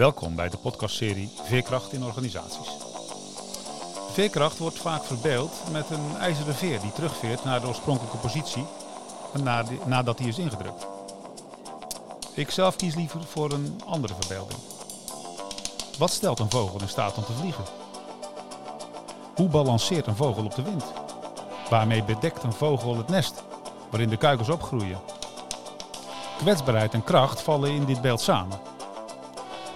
Welkom bij de podcastserie Veerkracht in organisaties. Veerkracht wordt vaak verbeeld met een ijzeren veer die terugveert naar de oorspronkelijke positie nadat die is ingedrukt. Ik zelf kies liever voor een andere verbeelding. Wat stelt een vogel in staat om te vliegen? Hoe balanceert een vogel op de wind? Waarmee bedekt een vogel het nest waarin de kuikens opgroeien? Kwetsbaarheid en kracht vallen in dit beeld samen.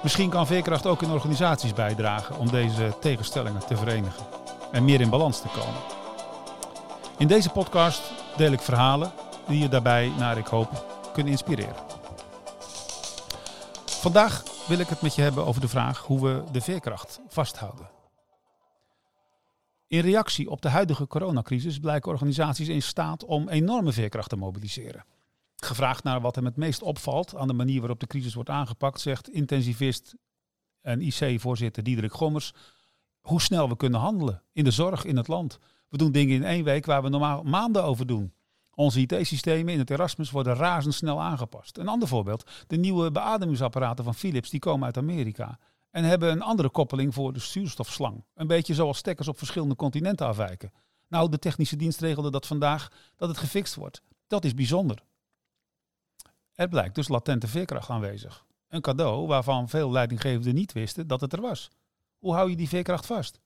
Misschien kan veerkracht ook in organisaties bijdragen om deze tegenstellingen te verenigen en meer in balans te komen. In deze podcast deel ik verhalen die je daarbij, naar ik hoop, kunnen inspireren. Vandaag wil ik het met je hebben over de vraag hoe we de veerkracht vasthouden. In reactie op de huidige coronacrisis blijken organisaties in staat om enorme veerkracht te mobiliseren. Gevraagd naar wat hem het meest opvalt aan de manier waarop de crisis wordt aangepakt, zegt intensivist en IC-voorzitter Diederik Gommers hoe snel we kunnen handelen in de zorg in het land. We doen dingen in één week waar we normaal maanden over doen. Onze IT-systemen in het Erasmus worden razendsnel aangepast. Een ander voorbeeld, de nieuwe beademingsapparaten van Philips, die komen uit Amerika. En hebben een andere koppeling voor de zuurstofslang. Een beetje zoals stekkers op verschillende continenten afwijken. Nou, de technische dienst regelde dat vandaag dat het gefixt wordt. Dat is bijzonder. Er blijkt dus latente veerkracht aanwezig. Een cadeau waarvan veel leidinggevenden niet wisten dat het er was. Hoe hou je die veerkracht vast?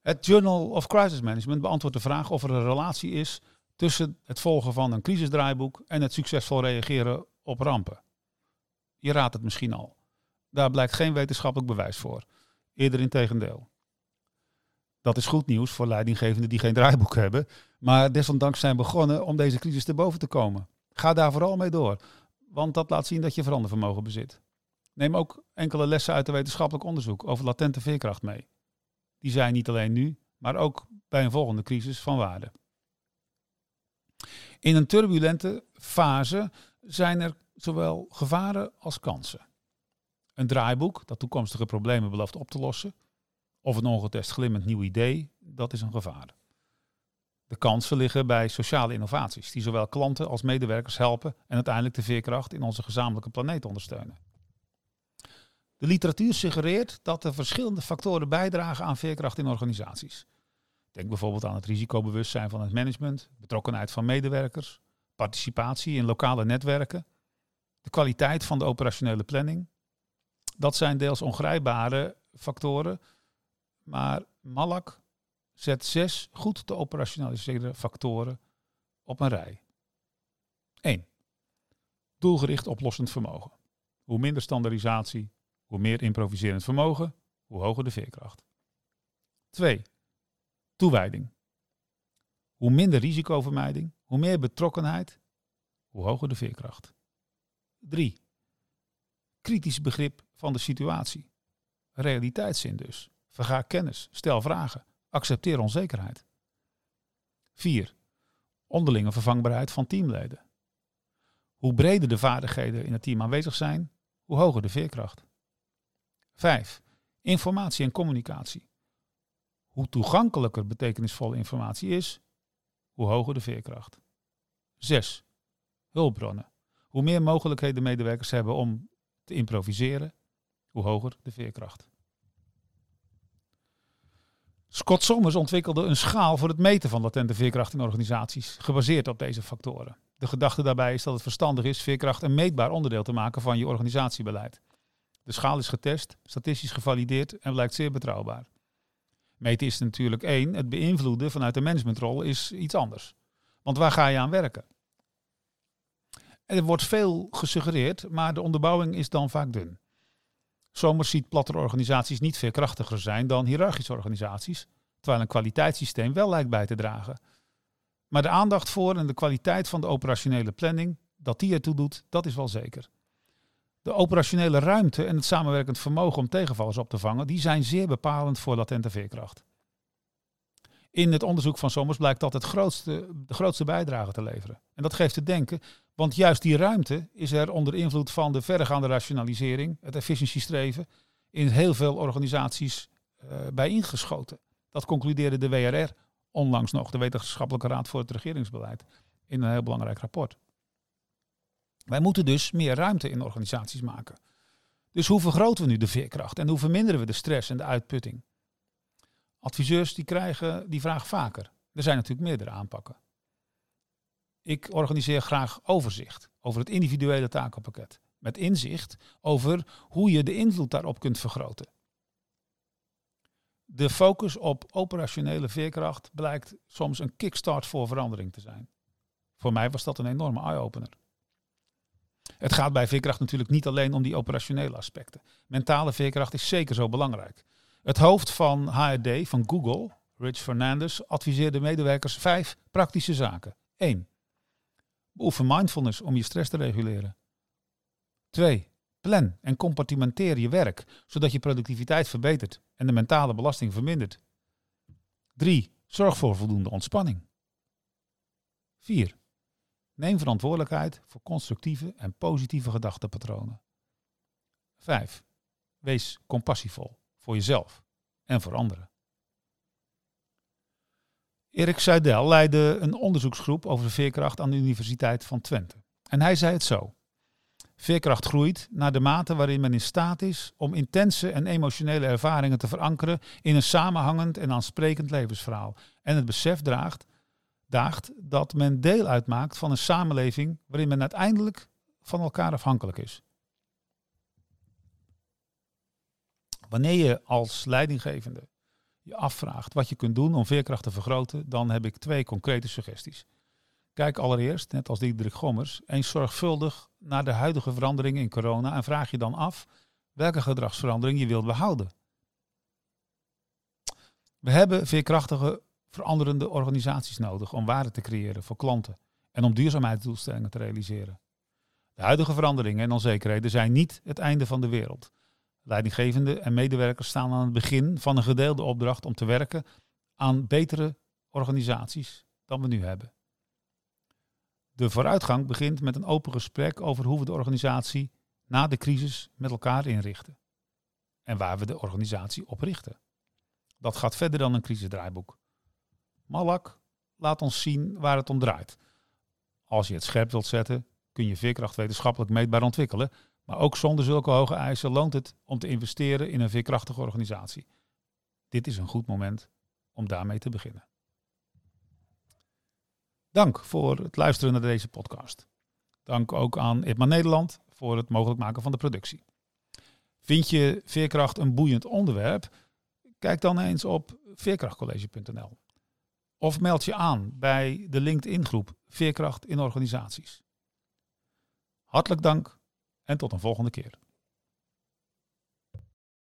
Het Journal of Crisis Management beantwoordt de vraag of er een relatie is tussen het volgen van een crisisdraaiboek en het succesvol reageren op rampen. Je raadt het misschien al. Daar blijkt geen wetenschappelijk bewijs voor. Eerder in tegendeel. Dat is goed nieuws voor leidinggevenden die geen draaiboek hebben, maar desondanks zijn begonnen om deze crisis te boven te komen. Ga daar vooral mee door, want dat laat zien dat je verandervermogen bezit. Neem ook enkele lessen uit de wetenschappelijk onderzoek over latente veerkracht mee. Die zijn niet alleen nu, maar ook bij een volgende crisis van waarde. In een turbulente fase zijn er zowel gevaren als kansen. Een draaiboek dat toekomstige problemen belooft op te lossen, of een ongetest glimmend nieuw idee, dat is een gevaar. De kansen liggen bij sociale innovaties, die zowel klanten als medewerkers helpen en uiteindelijk de veerkracht in onze gezamenlijke planeet ondersteunen. De literatuur suggereert dat er verschillende factoren bijdragen aan veerkracht in organisaties. Denk bijvoorbeeld aan het risicobewustzijn van het management, betrokkenheid van medewerkers, participatie in lokale netwerken, de kwaliteit van de operationele planning. Dat zijn deels ongrijpbare factoren, maar Malak zet zes goed te operationaliseren factoren op een rij. 1. Doelgericht oplossend vermogen. Hoe minder standaardisatie, hoe meer improviserend vermogen, hoe hoger de veerkracht. 2. Toewijding. Hoe minder risicovermijding, hoe meer betrokkenheid, hoe hoger de veerkracht. 3. Kritisch begrip van de situatie. Realiteitszin dus. Verga kennis, stel vragen, accepteer onzekerheid. 4. Onderlinge vervangbaarheid van teamleden. Hoe breder de vaardigheden in het team aanwezig zijn, hoe hoger de veerkracht. 5. Informatie en communicatie. Hoe toegankelijker betekenisvolle informatie is, hoe hoger de veerkracht. 6. Hulpbronnen. Hoe meer mogelijkheden medewerkers hebben om te improviseren, hoe hoger de veerkracht. Scott Sommers ontwikkelde een schaal voor het meten van latente veerkracht in organisaties, gebaseerd op deze factoren. De gedachte daarbij is dat het verstandig is veerkracht een meetbaar onderdeel te maken van je organisatiebeleid. De schaal is getest, statistisch gevalideerd en blijkt zeer betrouwbaar. Meten is natuurlijk één, het beïnvloeden vanuit de managementrol is iets anders. Want waar ga je aan werken? Er wordt veel gesuggereerd, maar de onderbouwing is dan vaak dun. Somers ziet plattere organisaties niet veel krachtiger zijn dan hiërarchische organisaties, terwijl een kwaliteitssysteem wel lijkt bij te dragen. Maar de aandacht voor en de kwaliteit van de operationele planning, dat die ertoe doet, dat is wel zeker. De operationele ruimte en het samenwerkend vermogen om tegenvallers op te vangen, die zijn zeer bepalend voor latente veerkracht. In het onderzoek van Sommers blijkt dat het grootste, de grootste bijdrage te leveren. En dat geeft te denken, want juist die ruimte is er onder invloed van de verregaande rationalisering, het efficiëntiestreven, in heel veel organisaties uh, bij ingeschoten. Dat concludeerde de WRR onlangs nog, de Wetenschappelijke Raad voor het Regeringsbeleid, in een heel belangrijk rapport. Wij moeten dus meer ruimte in organisaties maken. Dus hoe vergroten we nu de veerkracht en hoe verminderen we de stress en de uitputting? Adviseurs die krijgen die vraag vaker. Er zijn natuurlijk meerdere aanpakken. Ik organiseer graag overzicht over het individuele takenpakket. Met inzicht over hoe je de invloed daarop kunt vergroten. De focus op operationele veerkracht blijkt soms een kickstart voor verandering te zijn. Voor mij was dat een enorme eye-opener. Het gaat bij veerkracht natuurlijk niet alleen om die operationele aspecten. Mentale veerkracht is zeker zo belangrijk. Het hoofd van HRD van Google, Rich Fernandez, adviseerde medewerkers vijf praktische zaken. 1. Beoefen mindfulness om je stress te reguleren. 2. Plan en compartimenteer je werk, zodat je productiviteit verbetert en de mentale belasting vermindert. 3. Zorg voor voldoende ontspanning. 4. Neem verantwoordelijkheid voor constructieve en positieve gedachtenpatronen. 5. Wees compassievol voor jezelf en voor anderen. Erik Seidel leidde een onderzoeksgroep over veerkracht aan de Universiteit van Twente. En hij zei het zo. Veerkracht groeit naar de mate waarin men in staat is om intense en emotionele ervaringen te verankeren in een samenhangend en aansprekend levensverhaal. En het besef draagt, daagt dat men deel uitmaakt van een samenleving waarin men uiteindelijk van elkaar afhankelijk is. Wanneer je als leidinggevende je afvraagt wat je kunt doen om veerkracht te vergroten, dan heb ik twee concrete suggesties. Kijk allereerst, net als Diederik Gommers, eens zorgvuldig naar de huidige veranderingen in corona en vraag je dan af welke gedragsverandering je wilt behouden. We hebben veerkrachtige, veranderende organisaties nodig om waarde te creëren voor klanten en om duurzaamheidsdoelstellingen te realiseren. De huidige veranderingen en onzekerheden zijn niet het einde van de wereld. Leidinggevenden en medewerkers staan aan het begin van een gedeelde opdracht om te werken aan betere organisaties dan we nu hebben. De vooruitgang begint met een open gesprek over hoe we de organisatie na de crisis met elkaar inrichten. En waar we de organisatie op richten. Dat gaat verder dan een crisisdraaiboek. Malak laat ons zien waar het om draait. Als je het scherp wilt zetten, kun je veerkracht wetenschappelijk meetbaar ontwikkelen. Maar ook zonder zulke hoge eisen loont het om te investeren in een veerkrachtige organisatie. Dit is een goed moment om daarmee te beginnen. Dank voor het luisteren naar deze podcast. Dank ook aan IPMA Nederland voor het mogelijk maken van de productie. Vind je veerkracht een boeiend onderwerp? Kijk dan eens op veerkrachtcollege.nl. Of meld je aan bij de LinkedIn groep Veerkracht in Organisaties. Hartelijk dank en tot een volgende keer.